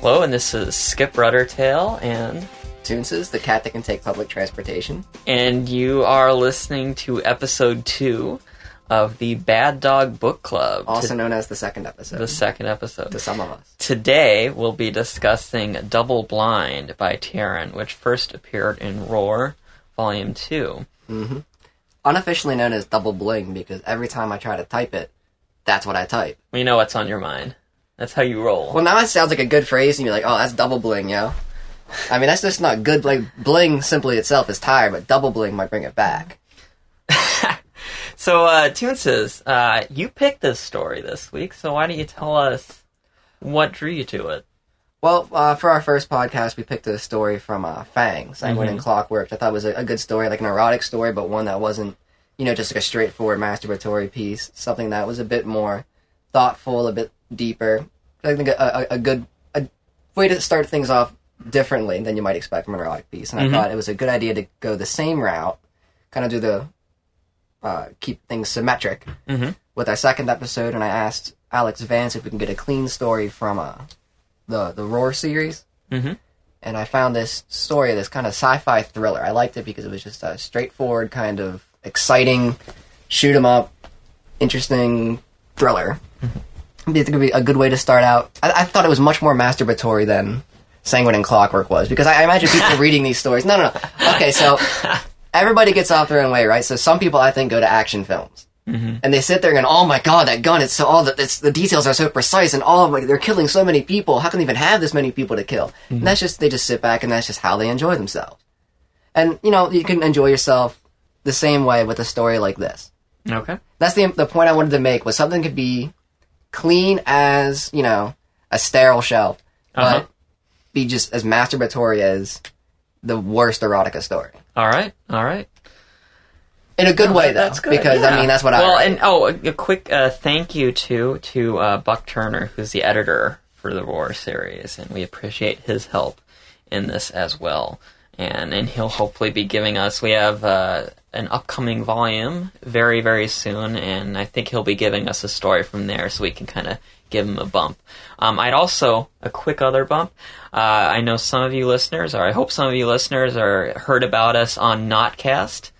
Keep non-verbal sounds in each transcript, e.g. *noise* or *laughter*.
Hello, and this is Skip Ruddertail, and Toonses, the cat that can take public transportation. and you are listening to episode two of the Bad Dog Book Club. Also to- known as the second episode the second episode. to some of us. Today we'll be discussing Double Blind by Teiran, which first appeared in Roar, Volume Two. Unofficially known as double bling because every time I try to type it, that's what I type. We know what's on your mind. That's how you roll. Well, now it sounds like a good phrase, and you're like, oh, that's double bling, yo. I mean, that's just not good. Like, bling simply itself is tired, but double bling might bring it back. *laughs* So, uh, Toonses, uh, you picked this story this week, so why don't you tell us what drew you to it? Well, uh, for our first podcast, we picked a story from uh, Fang, Sanguine Mm-hmm. and Clockwork. I thought it was a, a good story, like an erotic story, but one that wasn't, you know, just like a straightforward masturbatory piece. Something that was a bit more thoughtful, a bit deeper. I think a, a, a good a way to start things off differently than you might expect from an erotic piece. And I Mhm. thought it was a good idea to go the same route, kind of do the uh, keep things symmetric Mhm. with our second episode. And I asked Alex Vance if we can get a clean story from uh, the the Roar series. Mhm. And I found this story, this kind of sci-fi thriller. I liked it because it was just a straightforward, kind of exciting, shoot 'em up, interesting thriller. I think it could be a good way to start out. I, I thought it was much more masturbatory than Sanguine and Clockwork was because I, I imagine people *laughs* reading these stories. No, no, no. Okay, so *laughs* everybody gets off their own way, right? So some people I think go to action films. And they sit there and, go, oh my god, that gun! It's so all the the details are so precise, and all like they're killing so many people. How can they even have this many people to kill? And that's just they just sit back and that's just how they enjoy themselves. And you know you can enjoy yourself the same way with a story like this. Okay. That's the the point I wanted to make was something could be clean as you know a sterile shelf, Uh-huh. but be just as masturbatory as the worst erotica story. All right. All right. In a good way, though, That's good. because yeah. I mean that's what I well, and oh, a, a quick uh, thank you to to uh, Buck Turner, who's the editor for the Roar series, and we appreciate his help in this as well. And and he'll hopefully be giving us. We have uh, an upcoming volume very very soon, and I think he'll be giving us a story from there, so we can kind of give him a bump. Um, I'd also a quick other bump. Uh, I know some of you listeners, or I hope some of you listeners, are heard about us on Notcast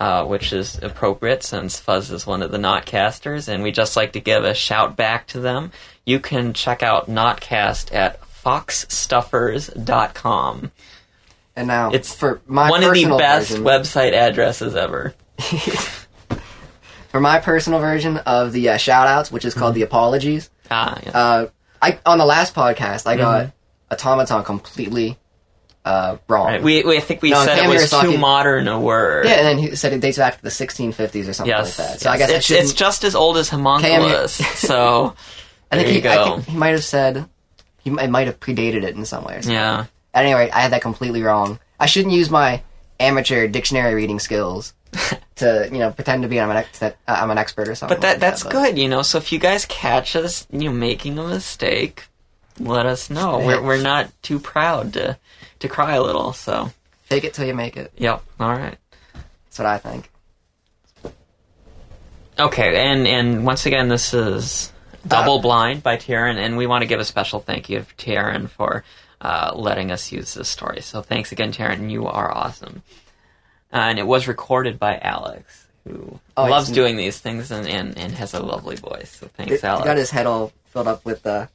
uh, which is appropriate since Fuzz is one of the Notcasters, and we just like to give a shout back to them. You can check out Notcast at foxstuffers.com. and now It's for my one of the best version, website addresses ever. *laughs* for my personal version of the uh, shout outs, which is called Mm-hmm. the apologies. Ah, yeah. Uh, I on the last podcast I got Mm-hmm. automaton completely uh, wrong. Right, we, we I think we No, said it was too modern a word. yeah, and then he said it dates back to the 1650s or something Yes, like that. So I guess it's, shouldn't. it's just as old as homunculus. *laughs* so I think he. I think he might have said he might, have predated it in some way. Or something. yeah. At any rate, I had that completely wrong. I shouldn't use my amateur dictionary reading skills *laughs* to you know pretend to be I'm an ex- that uh, I'm an expert or something. But that like that's but- good, you know. So if you guys catch us, you know, making a mistake, let us know. We're we're not too proud to to cry a little. So Fake it till you make it. yep, all right, That's what I think. okay. And and once again, this is Double Blind by Teiran, and we want to give a special thank you to Teiran for uh, letting us use this story. So thanks again, Teiran. You are awesome. and it was recorded by Alex, who Oh, loves doing these things and, and, and has a lovely voice. So thanks, He Alex. got his head all filled up with uh,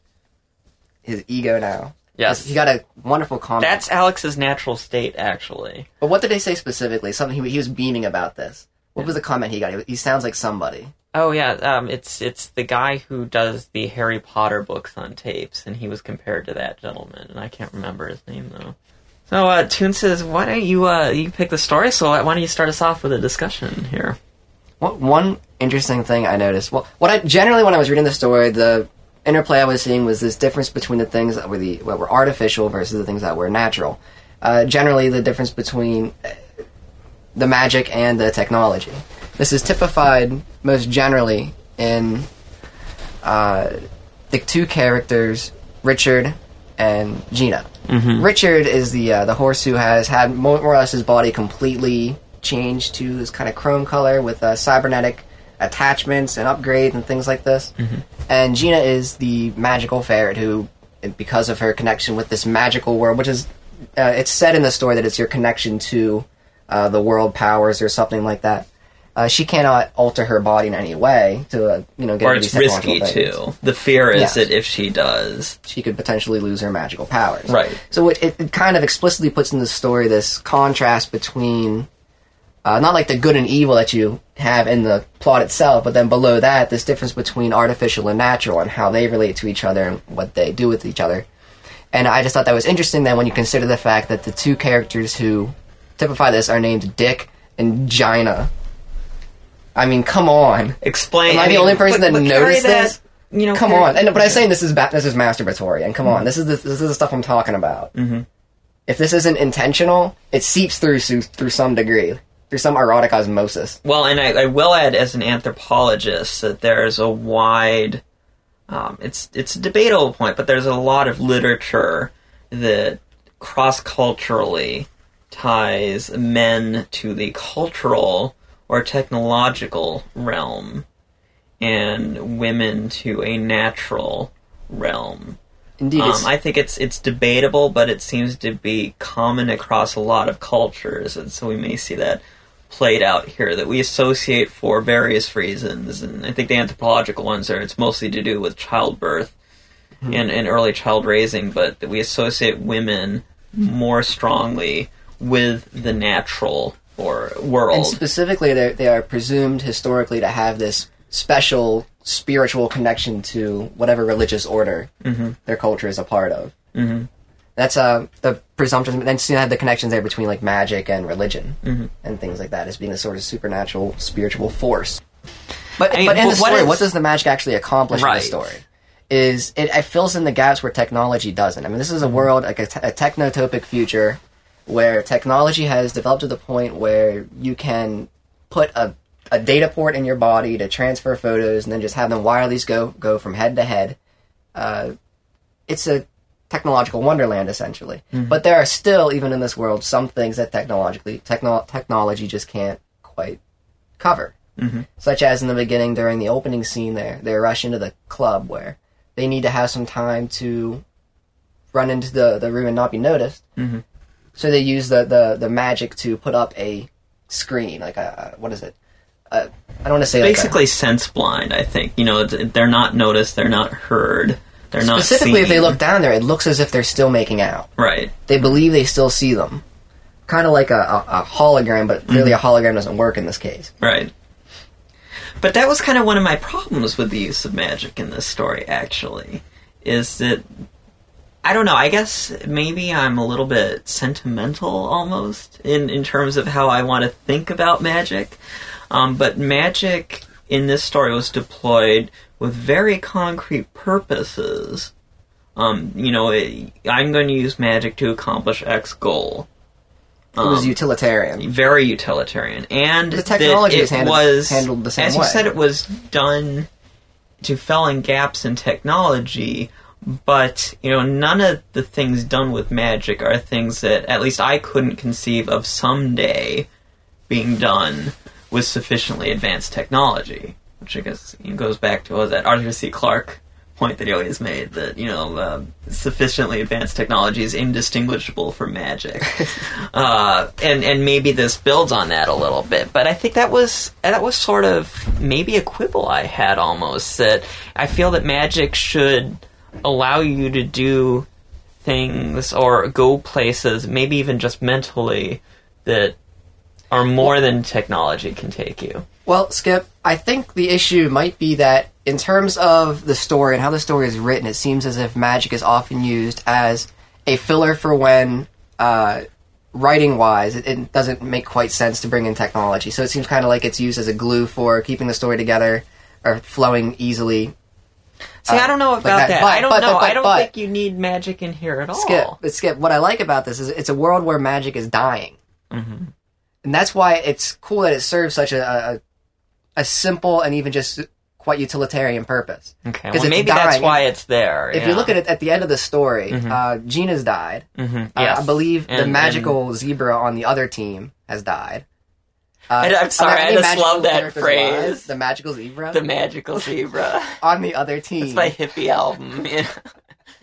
his ego now. yes, He got a wonderful comment. that's Alex's natural state, actually. But what did they say specifically? Something he, he was beaming about this. What was the comment he got? He, he sounds like somebody. Oh yeah, um, it's it's the guy who does the Harry Potter books on tapes, and he was compared to that gentleman, and I can't remember his name though. So uh, Toonses, "Why don't you uh, you pick the story? So why don't you start us off with a discussion here?" What, one interesting thing I noticed. Well, what I generally when I was reading the story, the interplay I was seeing was this difference between the things that were the what were artificial versus the things that were natural. Uh, generally, the difference between uh, the magic and the technology. This is typified most generally in uh, the two characters, Richard and Gina. Richard is the uh, the horse who has had more or less his body completely changed to this kind of chrome color with uh, cybernetic attachments and upgrades and things like this. And Gina is the magical ferret who, because of her connection with this magical world, which is, uh, it's said in the story that it's your connection to uh, the world powers or something like that. Uh, she cannot alter her body in any way to, uh, you know, get Or it's risky things. too. The fear is Yes. that if she does, She could potentially lose her magical powers. Right. So it, it kind of explicitly puts in the story this contrast between uh, not like the good and evil that you have in the plot itself, but then below that, this difference between artificial and natural and how they relate to each other and what they do with each other. And I just thought that was interesting that when you consider the fact that the two characters who typify this are named Dick and Gina. I mean, come on. explain. Am I the mean, only person but- that but noticed that, this? You know, Come on, and but I'm saying this is ba- this is masturbatory, and come on, this is the, this is the stuff I'm talking about. Mm-hmm. If this isn't intentional, it seeps through through some degree, through some erotic osmosis. Well, and I, I will add, as an anthropologist, that there's a wide. Um, it's it's a debatable point, but there's a lot of literature that cross culturally ties men to the cultural or technological realm, and women to a natural realm. Indeed, Um, I think it's it's debatable, but it seems to be common across a lot of cultures, and so we may see that played out here that we associate for various reasons. And I think the anthropological ones are it's mostly to do with childbirth and, and early child raising, but that we associate women more strongly with the natural or world. and specifically, they they are presumed historically to have this special spiritual connection to whatever religious order their culture is a part of. Mm-hmm. That's uh, the presumption. Then you have the connections there between like magic and religion and things like that as being a sort of supernatural spiritual force. But I mean, but in the story, is- what does the magic actually accomplish in the story? Is it, it fills in the gaps where technology doesn't. I mean, this is a world like a, te- a technotopic future where technology has developed to the point where you can put a, a data port in your body to transfer photos and then just have them wireless go go from head to head. Uh, it's a technological wonderland essentially. But there are still, even in this world, some things that technologically techno- technology just can't quite cover. Such as in the beginning during the opening scene there, they rush into the club where they need to have some time to run into the, the room and not be noticed. Mm-hmm. So they use the, the, the magic to put up a screen, like a, what is it? Uh, I don't want to say like a- Basically, sense blind. I think you know they're not noticed, they're not heard, they're not specifically if they look down there, it looks as if they're still making out. right. They believe they still see them. Kind of like a, a, a hologram, but really a hologram doesn't work in this case. Right. But that was kind of one of my problems with the use of magic in this story, actually. Is that. I don't know, I guess maybe I'm a little bit sentimental almost in, in terms of how I want to think about magic. Um, but magic in this story was deployed with very concrete purposes. Um, you know, it, I'm going to use magic to accomplish X goal. It was utilitarian. very utilitarian, and The technology that is it handled- was handled the same way. as you said, it was done to fill in gaps in technology. But you know, none of the things done with magic are things that at least I couldn't conceive of someday being done with sufficiently advanced technology. Which I guess goes back to what was that Arthur C. Clarke point that he always made that you know uh, sufficiently advanced technology is indistinguishable from magic, *laughs* uh, and and maybe this builds on that a little bit. But I think that was that was sort of maybe a quibble I had almost that I feel that magic should allow you to do things or go places, maybe even just mentally, that are more than technology can take you. Well, Skip, I think the issue might be that in terms of the story and how the story is written, it seems as if magic is often used as a filler for when, uh, writing wise, it, it doesn't make quite sense to bring in technology. So it seems kind of like it's used as a glue for keeping the story together or flowing easily. See, I don't know like about that. that. But- I don't but- know. but- I don't think you need magic in here at all. Skip, but Skip, what I like about this is it's a world where magic is dying, mm-hmm. and that's why it's cool that it serves such a, a a simple and even just quite utilitarian purpose. Okay, well, maybe that's dying. why it's there. If you look at it at the end of the story, uh, Gina's died. mm-hmm. Uh, I believe the And- magical zebra on the other team has died. Uh, I- I'm are sorry, I just love that phrase. The magical zebra The magical zebra. *laughs* on the other team. It's my hippie album. Yeah.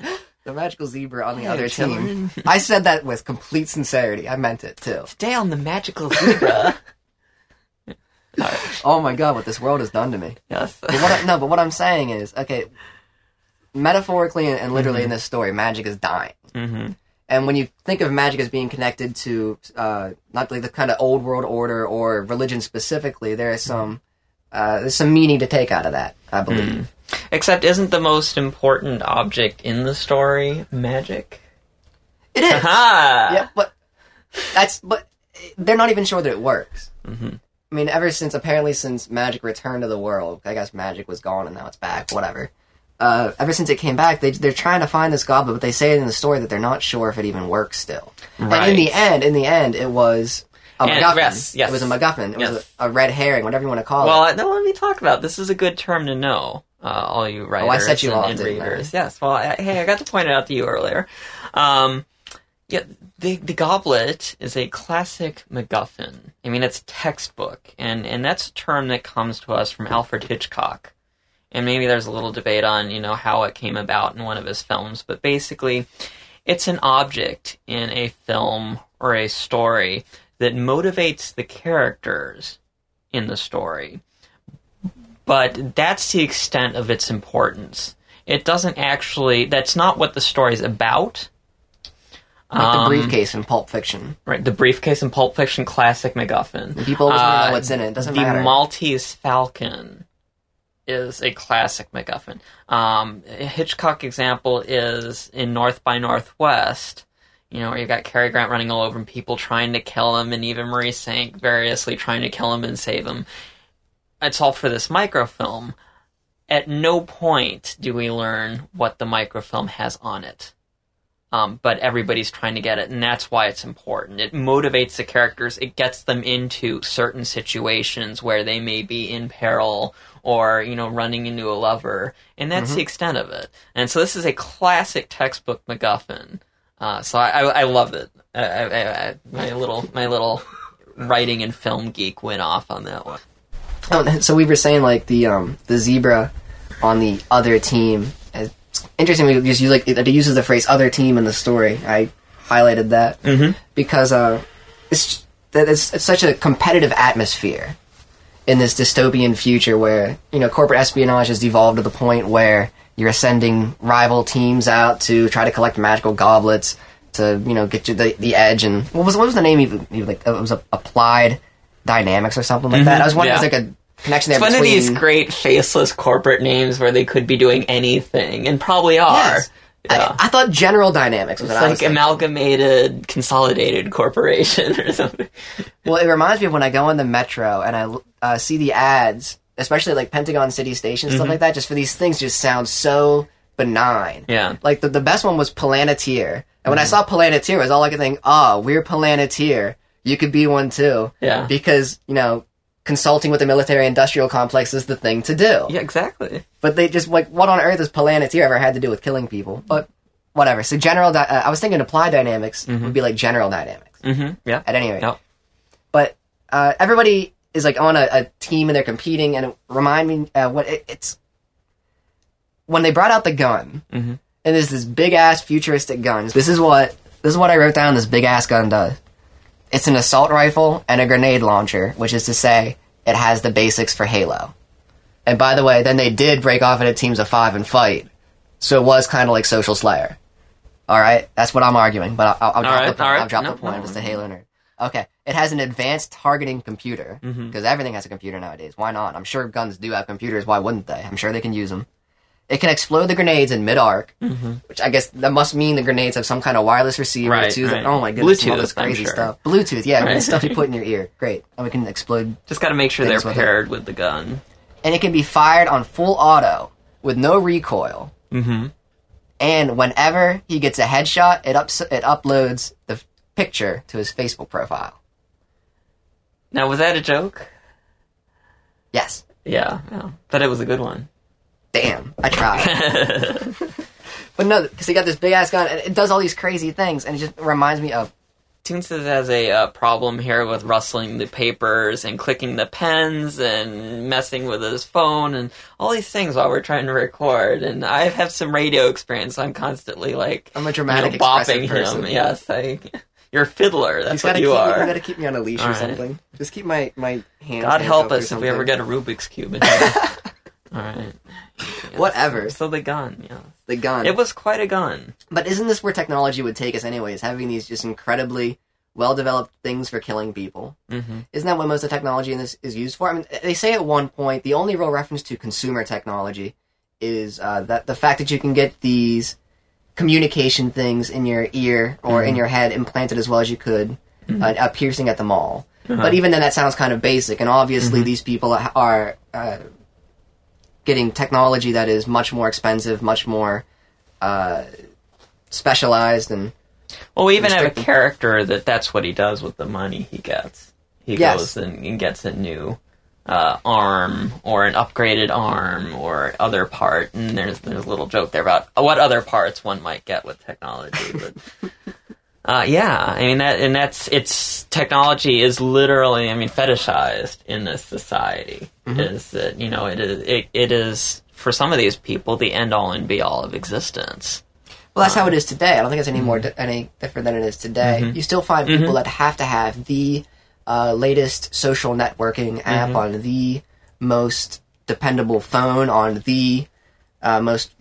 *laughs* The magical zebra on the other team. I said that with complete sincerity. I meant it too. Stay on the magical zebra. *laughs* *laughs* Oh my god, what this world has done to me. yes. But what I, no, but what I'm saying is, okay, metaphorically and, and literally in this story, magic is dying. hmm And when you think of magic as being connected to uh, not like the kind of old world order or religion specifically, there is some uh, there's some meaning to take out of that. I believe. Except, isn't the most important object in the story magic? It is. Aha! Yeah, but that's but they're not even sure that it works. hmm I mean, ever since apparently since magic returned to the world, I guess magic was gone and now it's back. Whatever. Uh, ever since it came back, they they're trying to find this goblet, but they say in the story that they're not sure if it even works still. And in the end, in the end, it was a And- MacGuffin. yes, yes. It was a MacGuffin. It was a, a red herring, whatever you want to call it. Well, it. uh, now let me talk about this. is a good term to know, uh, all you writers set you and, off, and didn't I? readers. Yes. Well, I, hey, I got to point it out to you earlier. Um, yeah, the the goblet is a classic MacGuffin. I mean, it's textbook, and and that's a term that comes to us from Alfred Hitchcock. And maybe there's a little debate on you know how it came about in one of his films, but basically, it's an object in a film or a story that motivates the characters in the story. But that's the extent of its importance. It doesn't actually, that's not what the story's about. Like the Um, briefcase in Pulp Fiction. Right, the briefcase in Pulp Fiction classic MacGuffin. People always want to know what's in it. It doesn't the matter. The Maltese Falcon is a classic MacGuffin. Um, a Hitchcock example is in North by Northwest. You know, where you've got Cary Grant running all over and people trying to kill him, and Eva Marie Saint variously trying to kill him and save him. It's all for this microfilm. At no point do we learn what the microfilm has on it um, but everybody's trying to get it, and that's why it's important. It motivates the characters. It gets them into certain situations where they may be in peril or you know running into a lover, and that's the extent of it. And so this is a classic textbook MacGuffin. Uh, so I, I, I love it. I, I, I, my little my little writing and film geek went off on that one. Oh, so we were saying like the um the zebra on the other team. Interesting. We just use like it, it uses the phrase "other team" in the story. I highlighted that Mhm. because uh, it's that it's, it's such a competitive atmosphere in this dystopian future where you know corporate espionage has devolved to the point where you're sending rival teams out to try to collect magical goblets to you know get you the, the edge and what was what was the name even, like it was a, applied dynamics or something like that. I was wondering yeah. if there's like a connection there It's one of these great faceless corporate names where they could be doing anything, and probably are. Yes. Yeah. I, I thought General Dynamics was It's I was like amalgamated, consolidated corporation or something. Well, it reminds me of when I go in the metro and I uh, see the ads, especially like Pentagon City Station stuff like that. Just for these things, just sound so benign. Mm-hmm. Yeah. Mm-hmm. Like the the best one was Planeteer, and when I saw Planeteer, it was all I could think, "Oh, we're Planeteer. You could be one too." Yeah. Because you know, consulting with the military-industrial complex is the thing to do. Yeah, exactly. But they just like, what on earth has Planeteer ever had to do with killing people? But whatever. So general, di- uh, I was thinking applied dynamics would be like general dynamics hmm Yeah. at any rate. Yep. But uh, everybody is like on a, a team and they're competing, and it remind me uh, what it, it's when they brought out the gun, Mhm. and there's this big ass futuristic gun. This is what this is what I wrote down. This big ass gun does. It's an assault rifle and a grenade launcher, which is to say, it has the basics for Halo. And by the way, then they did break off into teams of five and fight, so it was kind of like Social Slayer. All right, that's what I'm arguing, but I'll, I'll drop right, the point. right. I'll drop No, the point. no. I'm just a Halo nerd. Okay, it has an advanced targeting computer because Mm-hmm. everything has a computer nowadays. Why not? I'm sure guns do have computers. Why wouldn't they? I'm sure they can use them. It can explode the grenades in mid arc, which I guess that must mean the grenades have some kind of wireless receiver Mm-hmm. Right, right. Oh my goodness, some all this crazy sure. stuff. Bluetooth, yeah, Right. stuff you put in *laughs* your ear. Great, and we can explode Just got to make sure they're with paired with the gun. and it can be fired on full auto with no recoil. Mm-hmm. And whenever he gets a headshot, it ups it uploads the f- picture to his Facebook profile. Now, was that a joke? Yes, Yeah, yeah. But it was a good one. Damn, I tried. *laughs* *laughs* but no, because he got this big ass gun, and it does all these crazy things, and it just reminds me of Toonses has a uh, problem here with rustling the papers and clicking the pens and messing with his phone and all these things while we're trying to record. And I have some radio experience, so I'm constantly like I'm a you know, dramatic, bopping expressive person. him. *laughs* Yes, I, you're a fiddler. That's what you keep, are. You gotta keep me on a leash All or right. something. Just keep my my hands. God help us if we ever get a Rubik's cube. In here. all right. *laughs* Whatever. So the gun, yeah. the gun. It was quite a gun. But isn't this where technology would take us anyways? Having these just incredibly well developed things for killing people. hmm Isn't that what most of the technology in this is used for? I mean, they say at one point the only real reference to consumer technology is uh, that the fact that you can get these communication things in your ear or in your head implanted as well as you could, uh, a piercing at the mall. But even then, that sounds kind of basic, and obviously these people are uh, getting technology that is much more expensive, much more uh, specialized, and Well, we even have a character that that's what he does with the money he gets. He Yes. goes and, and gets a new uh, arm or an upgraded arm or other part, and there's there's a little joke there about what other parts one might get with technology. But *laughs* uh, yeah, I mean that, and that's it's technology is literally, I mean, fetishized in this society. Mm-hmm. Is that you know it is it, it is for some of these people the end all and be all of existence. Well, that's how uh, it is today. I don't think it's any more mm-hmm. di- any different than it is today. Mm-hmm. You still find people that have to have the uh, latest social networking app on the most dependable phone on the uh, most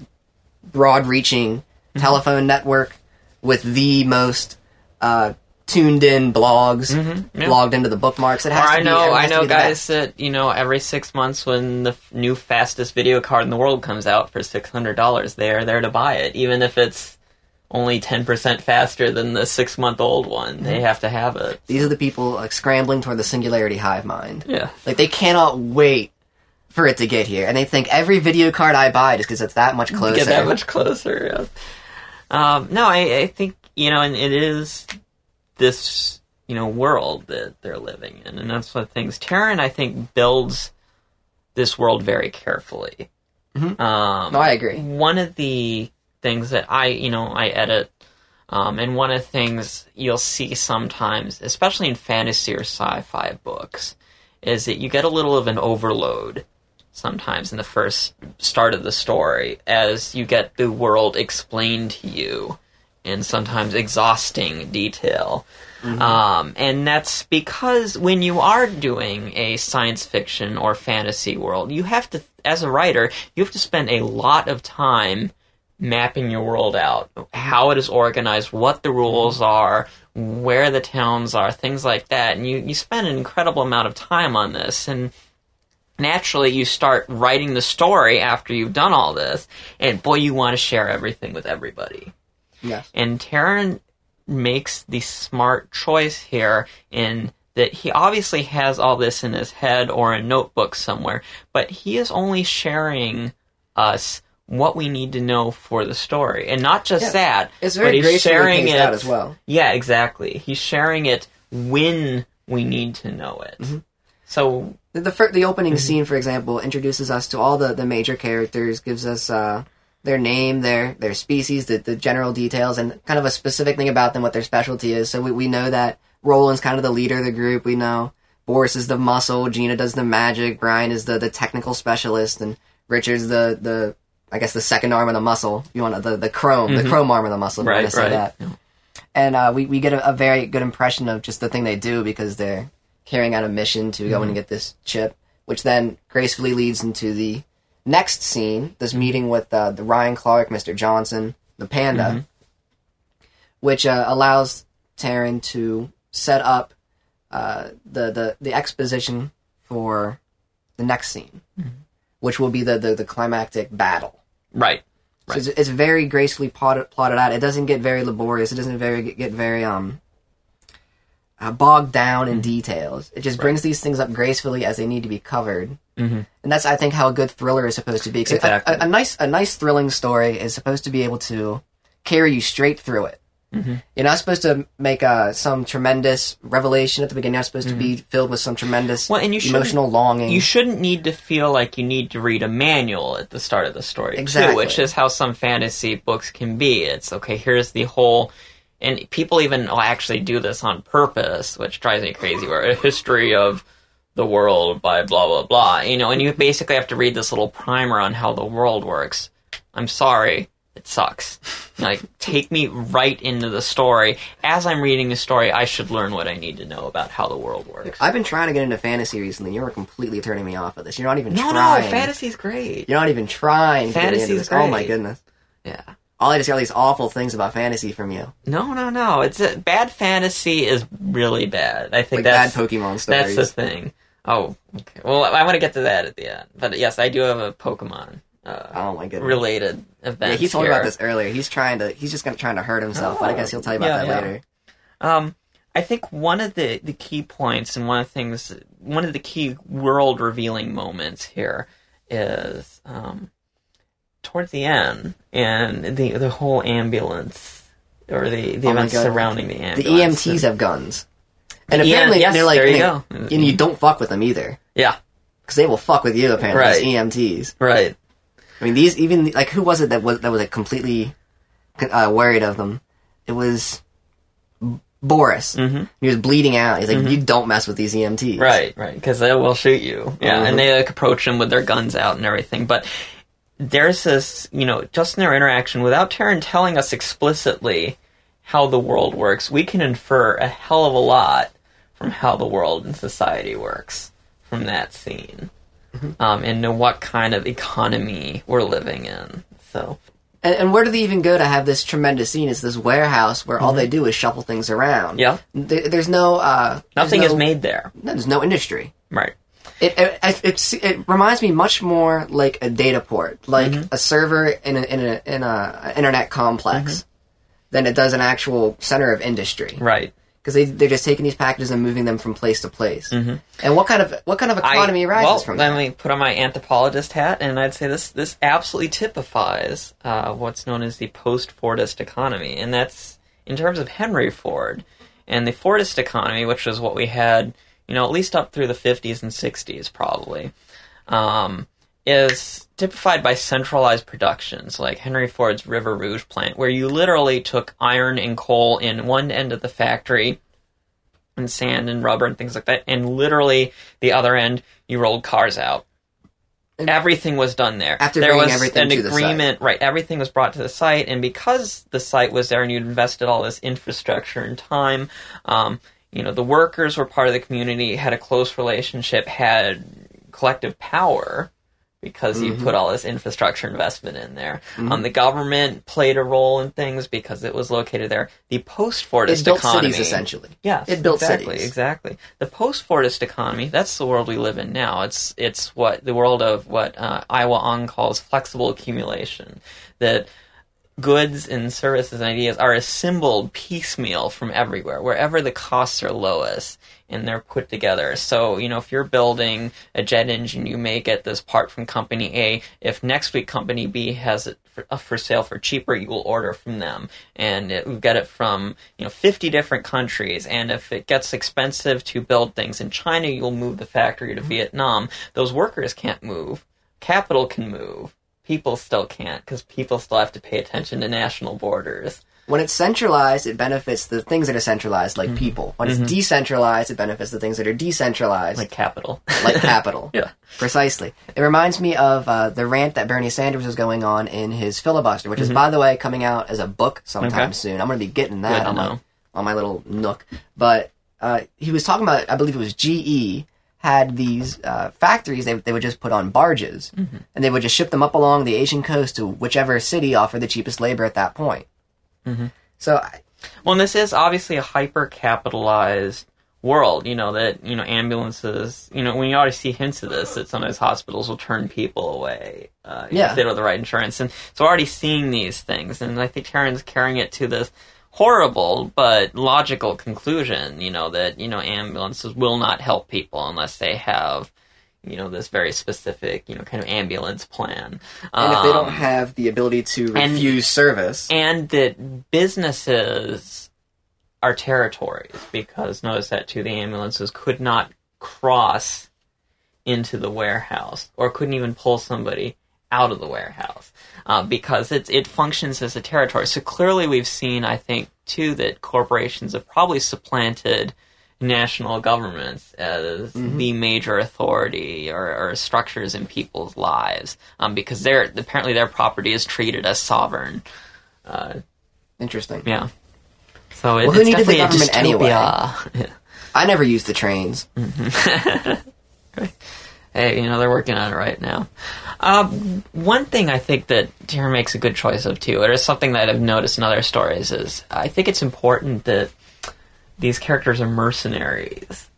broad-reaching telephone network with the most uh, tuned-in blogs yeah. logged into the bookmarks. It has Or to I be- know, I know guys that you know every six months when the f- new fastest video card in the world comes out for six hundred dollars, they are there to buy it, even if it's only ten percent faster than the six month old one. Mm-hmm. They have to have it. These are the people like scrambling toward the singularity hive mind. Yeah, Like they cannot wait for it to get here, and they think every video card I buy just because it's that much closer. get that much closer. Yeah. Um, no, I, I think you know, and it is this you know world that they're living in, and that's what things. Teiran, I think, builds this world very carefully. Mhm. Um, No, I agree. One of the things that I, you know, I edit, um, and one of the things you'll see sometimes, especially in fantasy or sci-fi books, is that you get a little of an overload sometimes in the first start of the story as you get the world explained to you in sometimes exhausting detail. Um, and that's because when you are doing a science fiction or fantasy world, you have to, as a writer, you have to spend a lot of time mapping your world out, how it is organized, what the rules are, where the towns are, things like that. And you, you spend an incredible amount of time on this. And naturally, you start writing the story after you've done all this. And boy, you want to share everything with everybody. Yes. And Teiran makes the smart choice here in that he obviously has all this in his head or a notebook somewhere, but he is only sharing us what we need to know for the story. And not just Yeah. that, It's but very he's gracefully sharing it as well. Yeah, exactly. He's sharing it when we need to know it. Mm-hmm. So The the, fir- the opening Mm-hmm. scene, for example, introduces us to all the, the major characters, gives us uh, their name, their their species, the, the general details, and kind of a specific thing about them, what their specialty is. So we, we know that Roland's kind of the leader of the group. We know Boris is the muscle, Gina does the magic, Brian is the, the technical specialist, and Richard's the, the I guess the second arm of the muscle. You want the the chrome, the chrome arm of the muscle. if you right, want to say right. that and uh, we, we get a, a very good impression of just the thing they do because they're carrying out a mission to go in and get this chip, which then gracefully leads into the next scene, this meeting with uh, the Ryan Clark, Mr. Johnson, the panda, which uh, allows Teiran to set up uh, the, the, the exposition for the next scene, which will be the, the, the climactic battle. Right. So it's, it's very gracefully plotted, plotted out. It doesn't get very laborious. It doesn't very get, get very um uh, bogged down in details. It just brings these things up gracefully as they need to be covered. Mhm. And that's, I think, how a good thriller is supposed to be. a- Exactly. a, a nice, a nice thrilling story is supposed to be able to carry you straight through it. You're not supposed to make uh, some tremendous revelation at the beginning. You're not supposed to be filled with some tremendous Well, and you emotional longing. You shouldn't need to feel like you need to read a manual at the start of the story, Exactly. too, which is how some fantasy books can be. It's okay, here's the whole and people even will actually do this on purpose, which drives me crazy. Where a history of the world by blah blah blah, you know, and you basically have to read this little primer on how the world works. I'm sorry, it sucks. *laughs* Like, take me right into the story. As I'm reading the story, I should learn what I need to know about how the world works. I've been trying to get into fantasy recently. You're completely turning me off of this. You're not even No, trying. no, fantasy's great. You're not even trying. to get into Fantasy's this. Oh my goodness! Yeah. All I just all these awful things about fantasy from you, No, no, no. It's a, bad fantasy is really bad. I think like that's bad Pokemon that's the thing. Oh, okay. Well, I want to get to that at the end. But yes, I do have a Pokemon uh, oh my goodness! related event. Yeah, he told me about this earlier. He's trying to. He's just gonna trying to hurt himself. but I guess he'll tell you about Yeah, that yeah. later. Um, I think one of the, the key points and one of the things, one of the key world revealing moments here is um, towards the end and the the whole ambulance or the, the Oh events surrounding the ambulance. The. EMTs have guns, and The EM apparently yes, they're like, there you they- go. and you don't fuck with them either, Yeah, because they will fuck with you. Apparently, Right. these EMTs. right. I mean, these even like who was it that was that was like completely uh, worried of them? It was Boris. Mm-hmm. He was bleeding out. He's like, "You don't mess with these EMTs." Right, right, because they will shoot you. Yeah, Mhm. and they like approach them with their guns out and everything. But there's this, you know, just in their interaction, without Teiran telling us explicitly how the world works, we can infer a hell of a lot from how the world and society works from that scene, um, and know what kind of economy we're living in. So, And, and where do they even go to have this tremendous scene? It's this warehouse where all they do is shuffle things around. Mm-hmm. yeah, There, there's no uh, there's nothing no, is made there. There's no industry. Right. It it, it, it reminds me much more like a data port, like Mm-hmm. a server in a in a in a internet complex, Mm-hmm. than it does an actual center of industry. Right. Because they they're just taking these packages and moving them from place to place. And what kind of what kind of economy Mm-hmm. I, arises well, from let that? me put on my anthropologist hat, and I'd say this this absolutely typifies uh, what's known as the post-Fordist economy, and that's in terms of Henry Ford and the Fordist economy, which was what we had, you know, at least up through the 50s and 60s, probably. Um, is typified by centralized productions like Henry Ford's River Rouge plant, where you literally took iron and coal in one end of the factory and sand and rubber and things like that, and literally the other end you rolled cars out. And- everything was done there. After there was everything an to the site. agreement, right? Everything was brought to the site, and because the site was there and you'd invested all this infrastructure and time, um, you know, the workers were part of the community, had a close relationship, had collective power because Mm-hmm. you put all this infrastructure investment in there. Um, the government played a role in things because it was located there. The post-Fordist it built economy, cities essentially. Yes, It built exactly, cities. Exactly. The post-Fordist economy, that's the world we live in now. It's it's what the world of what uh, Aihwa Ong calls flexible accumulation. That goods and services and ideas are assembled piecemeal from everywhere, wherever the costs are lowest, and they're put together. So, you know, if you're building a jet engine, you may get this part from company A. If next week company B has it for, uh, for sale for cheaper, you will order from them. And it, we get it from, you know, 50 different countries. And if it gets expensive to build things in China, you'll move the factory to Vietnam. Those workers can't move. Capital can move people still can't because people still have to pay attention to national borders. When it's centralized, it benefits the things that are centralized, Mm-hmm. like people. When it's decentralized, it benefits the things that are decentralized, Like capital. *laughs* like capital. *laughs* yeah. Precisely. It reminds me of uh, the rant that Bernie Sanders was going on in his filibuster, which is, by the way, coming out as a book sometime Mm-hmm. Okay. soon. I'm going to be getting that on my on my little nook. But uh, he was talking about, I believe it was GE had these uh, factories they, they would just put on barges, Mm-hmm. and they would just ship them up along the Asian coast to whichever city offered the cheapest labor at that point. Mm-hmm. So I- Well, and this is obviously a hyper capitalized world, you know, that, you know, ambulances, you know, when you already see hints of this, that sometimes hospitals will turn people away uh, Yeah. if they don't have the right insurance. And so already seeing these things, and I think Teiran's carrying it to this horrible but logical conclusion, you know, that, you know, ambulances will not help people unless they have, you know, this very specific, you know, kind of ambulance plan. and if they don't Um, have the ability to and- refuse service, and that businesses are territories because notice that too the ambulances could not cross into the warehouse or couldn't even pull somebody out of the warehouse uh, because it it functions as a territory. So clearly, we've seen, I think, too, that corporations have probably supplanted national governments as the major authority or, or structures in people's lives um, because their apparently their property is treated as sovereign. Uh, Interesting. yeah. So it, Well, who it's needed the government anyway? I never used the trains. *laughs* hey, you know they're working on it right now. Um, one thing I think that Teiran makes a good choice of too, or is something that I've noticed in other stories, is I think it's important that these characters are mercenaries,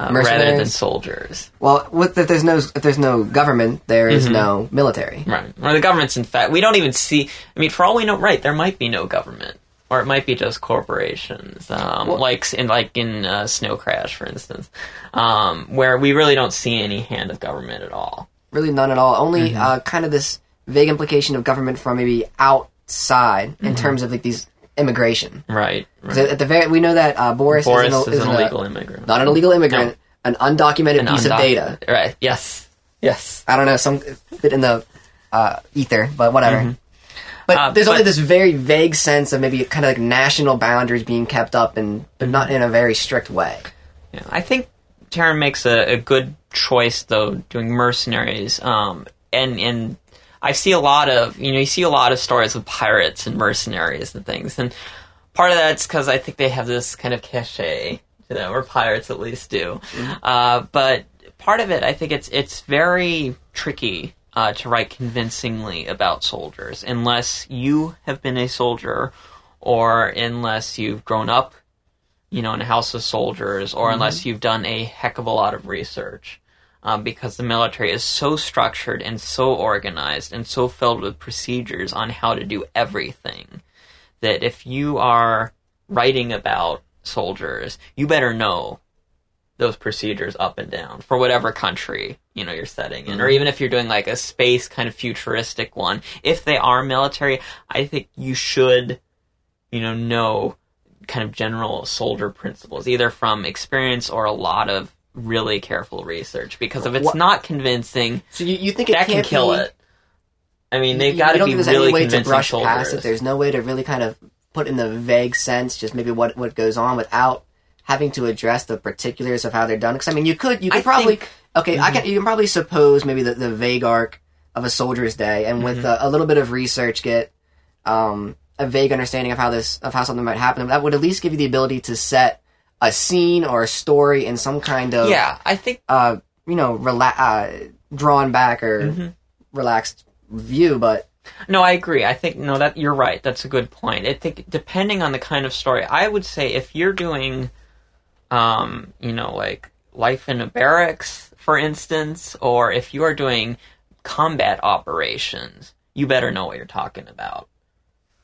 uh, rather than soldiers. Well, with, if there's no if there's no government, there is Mm-hmm. no military. Right. Or the government's in fact we don't even see. I mean, for all we know, right? There might be no government, or it might be just corporations, um, Well- like in like in uh, Snow Crash, for instance, um, where we really don't see any hand of government at all. Really, none at all. Only Mm-hmm. uh, kind of this vague implication of government from maybe outside Mm-hmm. in terms of like these immigration. Right. right. At the very, we know that uh, Boris, Boris is an, is an a- illegal immigrant. not an illegal immigrant, an undocumented An piece of data. Right. Yes. Yes. I don't know, some bit in the uh, ether, but whatever. But Uh, there's only this very vague sense of maybe kind of like national boundaries being kept up, and but not in a very strict way. Yeah, I think Teiran makes a, a good choice though, doing mercenaries. Um, and and I see a lot of you know you see a lot of stories with pirates and mercenaries and things, and part of that's because I think they have this kind of cachet to them, or pirates at least do. Uh, but part of it, I think it's it's very tricky uh, to write convincingly about soldiers unless you have been a soldier, or unless you've grown up you know, in a house of soldiers, or unless you've done a heck of a lot of research. Um, because the military is so structured and so organized and so filled with procedures on how to do everything that if you are writing about soldiers, you better know those procedures up and down for whatever country you know you're setting in, or mm-hmm. even if you're doing like a space kind of futuristic one. If they are military, I think you should, you know, know kind of general soldier principles, either from experience or a lot of really careful research. Because if it's What- not convincing, So you, you think it that can kill be, it. I mean, they've got to be really any way to convincing brush soldiers. past it. There's no way to really kind of put in the vague sense, just maybe what what goes on without having to address the particulars of how they're done. Because I mean, you could you could I probably think- okay, I can you can probably suppose maybe the, the vague arc of a soldier's day, and with Mm-hmm. a, a little bit of research, get um, a vague understanding of how this of how something might happen. That would at least give you the ability to set a scene or a story in some kind of yeah, I think uh, you know, rela- uh, drawn back or Mm-hmm. relaxed view, but No, I agree. I think no, that you're right. That's a good point. I think depending on the kind of story, I would say if you're doing, um, you know, like life in a barracks, for instance, or if you are doing combat operations, you better know what you're talking about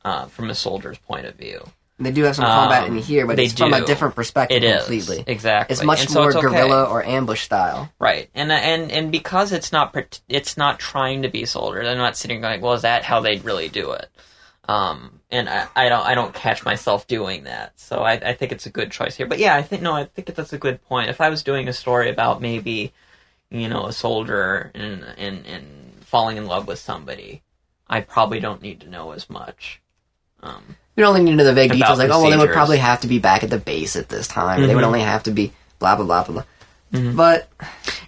uh, from a soldier's point of view. they do have some combat Um, in here, but they it's from a different perspective It is completely. exactly. It's much so more it's okay. guerrilla or ambush style. Right, and and and because it's not it's not trying to be soldiers. I'm not sitting going, well, is that how they'd really do it? Um, and I, I don't I don't catch myself doing that. So I, I think it's a good choice here. But yeah, I think no, I think that's a good point. If I was doing a story about maybe, you know, a soldier and and and falling in love with somebody, I probably don't need to know as much. Um, We don't only need to know the vague details, like, oh, well, they would probably have to be back at the base at this time, or they would Mhm. only have to be blah, blah, blah, blah, blah. Mm-hmm. But,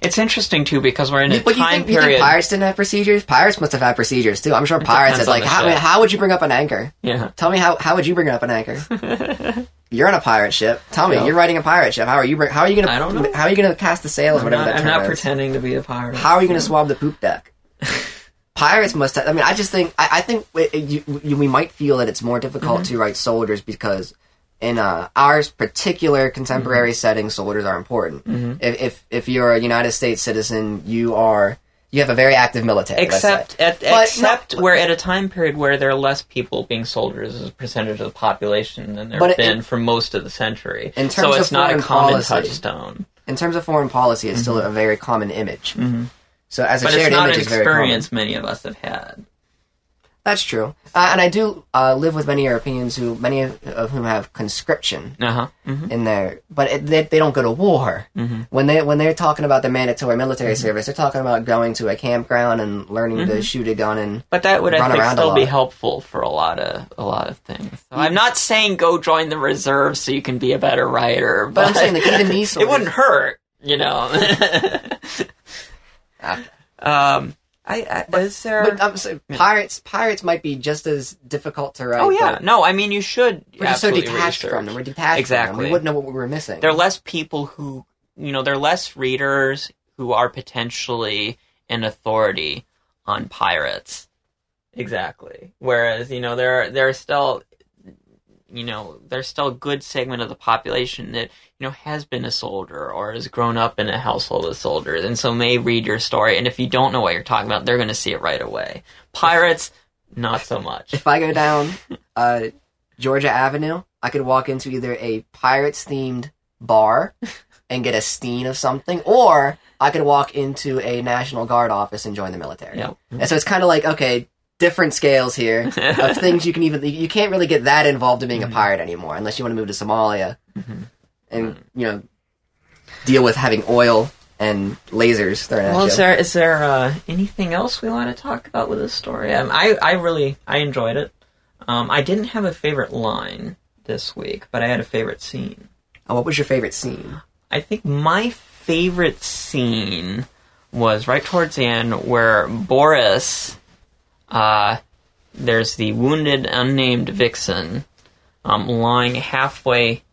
it's interesting too because we're in a but you time think, you think pirates didn't have procedures? Pirates must have had procedures, too. I'm sure pirates depends had, on like, how, I mean, how would you bring up an anchor? yeah. Tell me how, how would you bring up an anchor? *laughs* You're on a pirate ship. Tell me, Yeah. you're riding a pirate ship. How are you? Bring, how are you gonna? I don't know. How are you gonna cast the sails? I'm whatever not, that I'm term not is? pretending to be a pirate. How are you going to swab the poop deck? *laughs* Pirates must. Have, I mean, I just think. I, I think it, it- you, you, we might feel that it's more difficult Mm-hmm. to write soldiers because in uh, our particular contemporary Mm-hmm. setting, soldiers are important. If, if if you're a United States citizen, you are you have a very active military. Except at, But except we're at a time period where there are less people being soldiers as a percentage of the population than there have it- been for most of the century. In so terms it's of not a foreign common policy, touchstone. in terms of foreign policy, it's still a very common image. So as a Mm-hmm. But shared it's not image an experience many of us have had. That's true, uh, and I do uh, live with many Europeans who, many of, of whom have conscription Uh huh. hmm in there, but it, they, they don't go to war. Mhm. When they when they're talking about the mandatory military service, they're talking about going to a campground and learning to shoot a gun and But that would, I think, still be helpful for a lot of a lot of things. So I'm not saying go join the reserve so you can be a better writer, but, But I'm saying, like, even these it wouldn't hurt, you know. *laughs* Ah. *laughs* um, I, I is there? But um, I'm saying pirates pirates might be just as difficult to write. oh yeah, but no. I mean, you should. we're just so detached research. from them. We're detached from them. Exactly. We wouldn't know what we were missing. There are less people who, you know, there are less readers who are potentially an authority on pirates. Exactly. Whereas, you know, there are, there are still, you know, there's still a good segment of the population that, you know, has been a soldier or has grown up in a household of soldiers and so may read your story. And if you don't know what you're talking about, they're going to see it right away. Pirates, not so much. if I go down uh, Georgia Avenue, I could walk into either a pirates themed bar and get a steen of something, or I could walk into a National Guard office and join the military. Yep. And so it's kind of like okay, different scales here *laughs* of things you can even you can't really get that involved in being a pirate anymore unless you want to move to Somalia and you know deal with having oil and lasers thrown at Well, you. is there is there uh, anything else we want to talk about with this story? Um, I I really I enjoyed it. Um, I didn't have a favorite line this week, but I had a favorite scene. Oh, what was your favorite scene? I think my favorite scene was right towards the end where Boris, uh, there's the wounded, unnamed vixen, um, lying halfway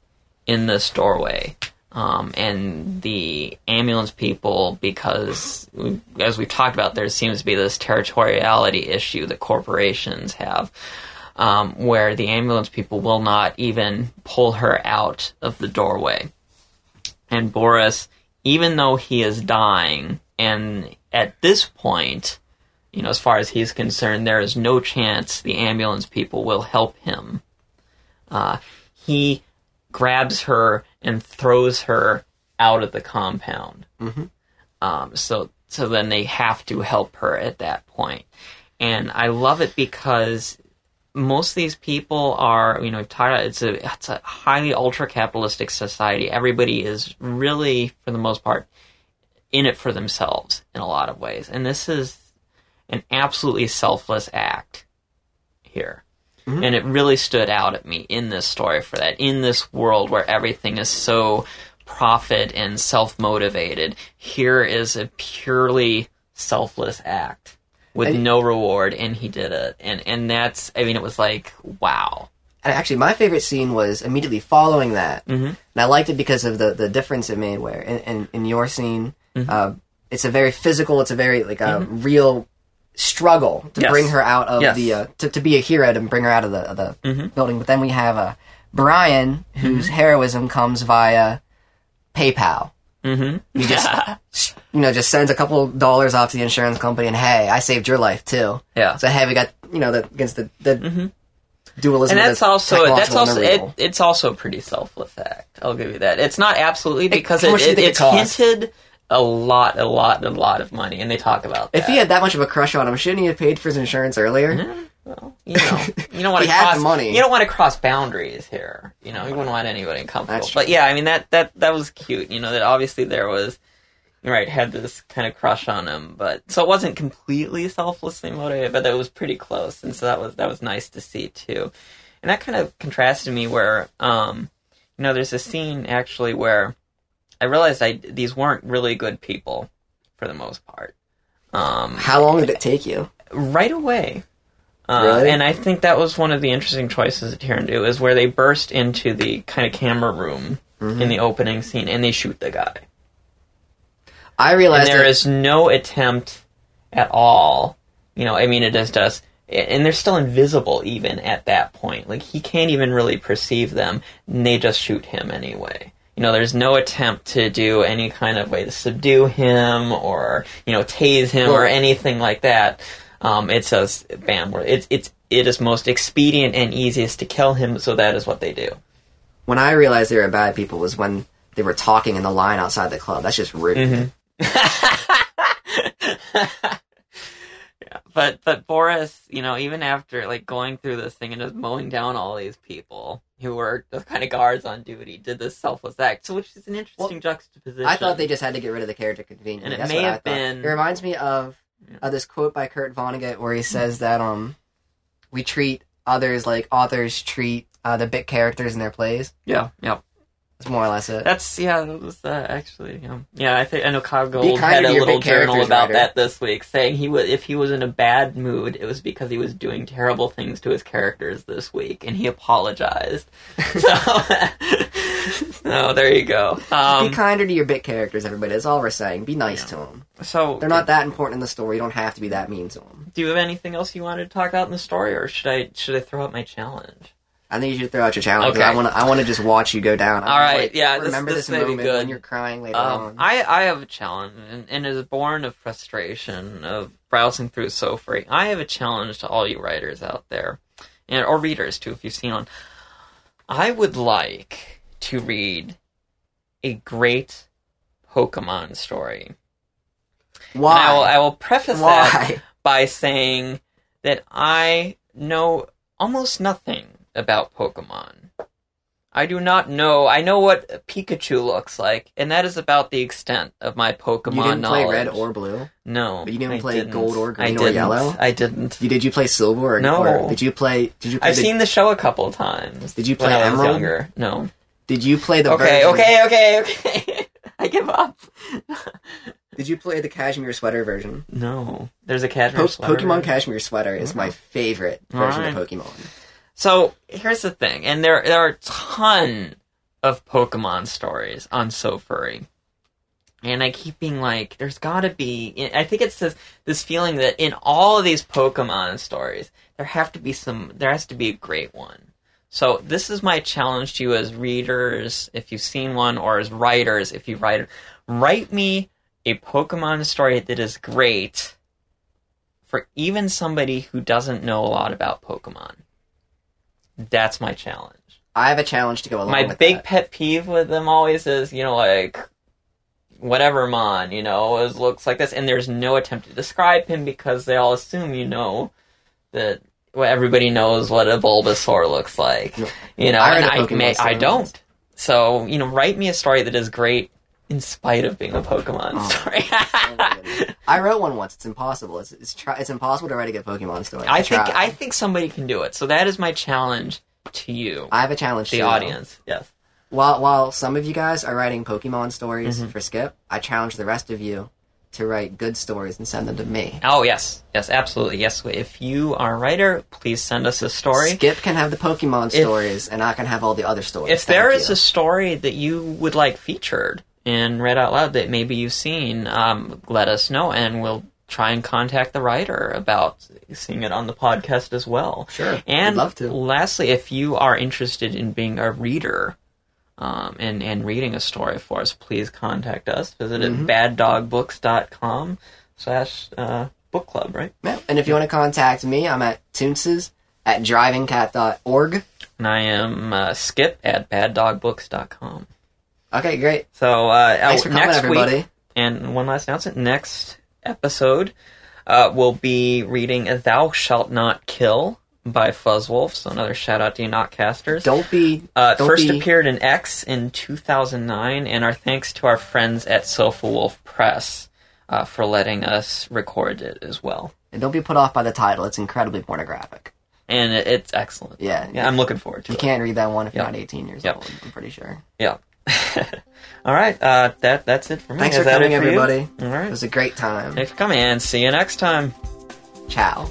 in this doorway. Um, and the ambulance people, because as we've talked about, there seems to be this territoriality issue that corporations have, um, where the ambulance people will not even pull her out of the doorway and Boris, even though he is dying, and at this point, you know, as far as he's concerned, there is no chance the ambulance people will help him. Uh, he grabs her and throws her out of the compound. Um, so, so then they have to help her at that point. And I love it because most of these people are, you know, it's a it's a highly ultra capitalistic society. Everybody is really, for the most part, in it for themselves in a lot of ways, and this is an absolutely selfless act here. And it really stood out at me in this story for that. In this world where everything is so profit and self motivated, here is a purely selfless act with And- no reward, and he did it. And and that's, I mean, it was like, wow. And actually, my favorite scene was immediately following that, Mhm. and I liked it because of the the difference it made. Where in in, in your scene, Mm-hmm. uh, it's a very physical, it's a very like a real struggle to Yes. bring her out of Yes. the uh, to to be a hero to bring her out of the of the Mhm. building. But then we have uh, Brian, whose Mm-hmm. heroism comes via PayPal. hmm You just *laughs* you know just sends a couple dollars off to the insurance company, and hey, I saved your life too. yeah. So hey, we got you know the against the the dualism. and that's also that's also it, it's also a pretty selfless act. I'll give you that. It's not absolutely because it, much do you it, it it's cost? hinted a lot, a lot, a lot of money, and they talk about that. If he had that much of a crush on him, shouldn't he have paid for his insurance earlier? Well, you know, *laughs* you don't want to cross money. You don't want to cross boundaries here. You know, you wouldn't want anybody uncomfortable. But yeah, I mean that that that was cute. You know, that obviously there was right had this kind of crush on him, but so it wasn't completely selflessly motivated, but it was pretty close, and so that was that was nice to see too. And that kind of contrasted me where, um, you know, there's a scene actually where I realized I these weren't really good people for the most part. Um, How long did it take you? right away. Uh, Really? And I think that was one of the interesting choices that Teiran do is where they burst into the kind of camera room Mm-hmm. in the opening scene and they shoot the guy. I And realized there that- is no attempt at all. You know, I mean, it just does. And they're still invisible even at that point. Like, he can't even really perceive them, and they just shoot him anyway. You know, there's no attempt to do any kind of way to subdue him or, you know, tase him or anything like that. Um, it says, bam, it's, it's, it is most expedient and easiest to kill him, so that is what they do. when I realized they were bad people was when they were talking in the line outside the club. That's just rude. Mm-hmm. *laughs* But but Boris, you know, even after like going through this thing and just mowing down all these people who were the kind of guards on duty, did this selfless act. So, which is an interesting juxtaposition. I thought they just had to get rid of the character conveniently. And it That's may what I have thought. been- It reminds me of Yeah. uh, this quote by Kurt Vonnegut where he says that um, we treat others like authors treat uh, the bit characters in their plays. Yeah, yeah. That's more or less it. That's yeah. That was uh, actually yeah. Yeah, I think I know Kyell Be Gold had a little journal about writer. that this week, saying he was if he was in a bad mood, it was because he was doing terrible things to his characters this week, and he apologized. *laughs* so, *laughs* so there you go. Be Um, kinder to your bit characters, everybody. That's all we're saying. Be nice Yeah. to them. so They're not that important in the story. You don't have to be that mean to them. Do you have anything else you wanted to talk about in the story, or should I should I throw out my challenge? I think you should throw out your challenge. Okay. I want to. I want to just watch you go down. I All wanna, like, yeah, Remember this this, be moment good. when you're crying later Um, on. I, I have a challenge, and, and it is born of frustration of browsing through SoFurry. I have a challenge to all you writers out there, and or readers too, if you've seen one. I would like to read a great Pokemon story. And I will, Why? I will preface that by saying that I know almost nothing about Pokemon. I do not know. I know what Pikachu looks like, and that is about the extent of my Pokemon You didn't play knowledge. red or blue. no. But you didn't I play didn't. gold or I green or didn't. yellow? I didn't. You did you play silver or No. or did you play? Did you play? I've the, seen the show a couple times. Did you when play I was Emerald? younger? No. Did you play the? Okay. version- Okay. Okay. Okay. *laughs* I give up. *laughs* Did you play the cashmere sweater version? no. There's a cashmere Po- sweater. Pokemon cashmere sweater is my oh. favorite version of Alright. Pokemon. So here's the thing, and there there are a ton of Pokemon stories on SoFurry. And I keep being like, there's gotta be. I think it's this this feeling that in all of these Pokemon stories, there have to be some. There has to be a great one. So this is my challenge to you as readers, if you've seen one, or as writers, if you write, write me a Pokemon story that is great for even somebody who doesn't know a lot about Pokemon. That's my challenge. I have a challenge to go along with. My big that. pet peeve with them always is, you know, like whatever mon, you know, is looks like this, and there's no attempt to describe him because they all assume you know that well, everybody knows what a Bulbasaur looks like, you know, I and I may, I don't. So you know, write me a story that is great in spite of being a Pokemon Oh. story. *laughs* Oh. I wrote one once. It's impossible. It's it's, try, it's impossible to write a good Pokemon story. I think tried. I think somebody can do it. So that is my challenge to you, I have a challenge. To the though. audience. Yes. While while some of you guys are writing Pokemon stories Mhm. for Skip, I challenge the rest of you to write good stories and send them to me. Oh yes, yes, absolutely. Yes, if you are a writer, please send us a story. Skip can have the Pokemon If- stories, and I can have all the other stories. If there Thank is a story that you would like featured and read out loud that maybe you've seen, um, let us know, and we'll try and contact the writer about seeing it on the podcast as well. Sure, And I'd love to. lastly, if you are interested in being a reader um, and, and reading a story for us, please contact us. Visit Mhm. at baddogbooks.com slash uh, book club, right? Yeah, And if you want to contact me, I'm at toonses at drivingcat.org. And I am uh, skip at baddogbooks.com. Okay, great. So uh, Thanks for coming, next everybody. week, and one last announcement: next episode, uh, we'll be reading "Thou Shalt Not Kill" by Fuzzwolf. So another shout out to you, Notcasters. Don't be. Uh, don't first be, appeared in X in 2009, and our thanks to our friends at Sofawolf Press uh, for letting us record it as well. And don't be put off by the title. It's incredibly pornographic. And it, it's excellent. Yeah. Yeah, I'm looking forward to You it. You can't read that one if you're not 18 years Yep. old. I'm pretty sure. Yeah. *laughs* All right. Uh, that that's it for me. Thanks Is for coming, you? everybody. All right. It was a great time. Thanks for coming, and see you next time. Ciao.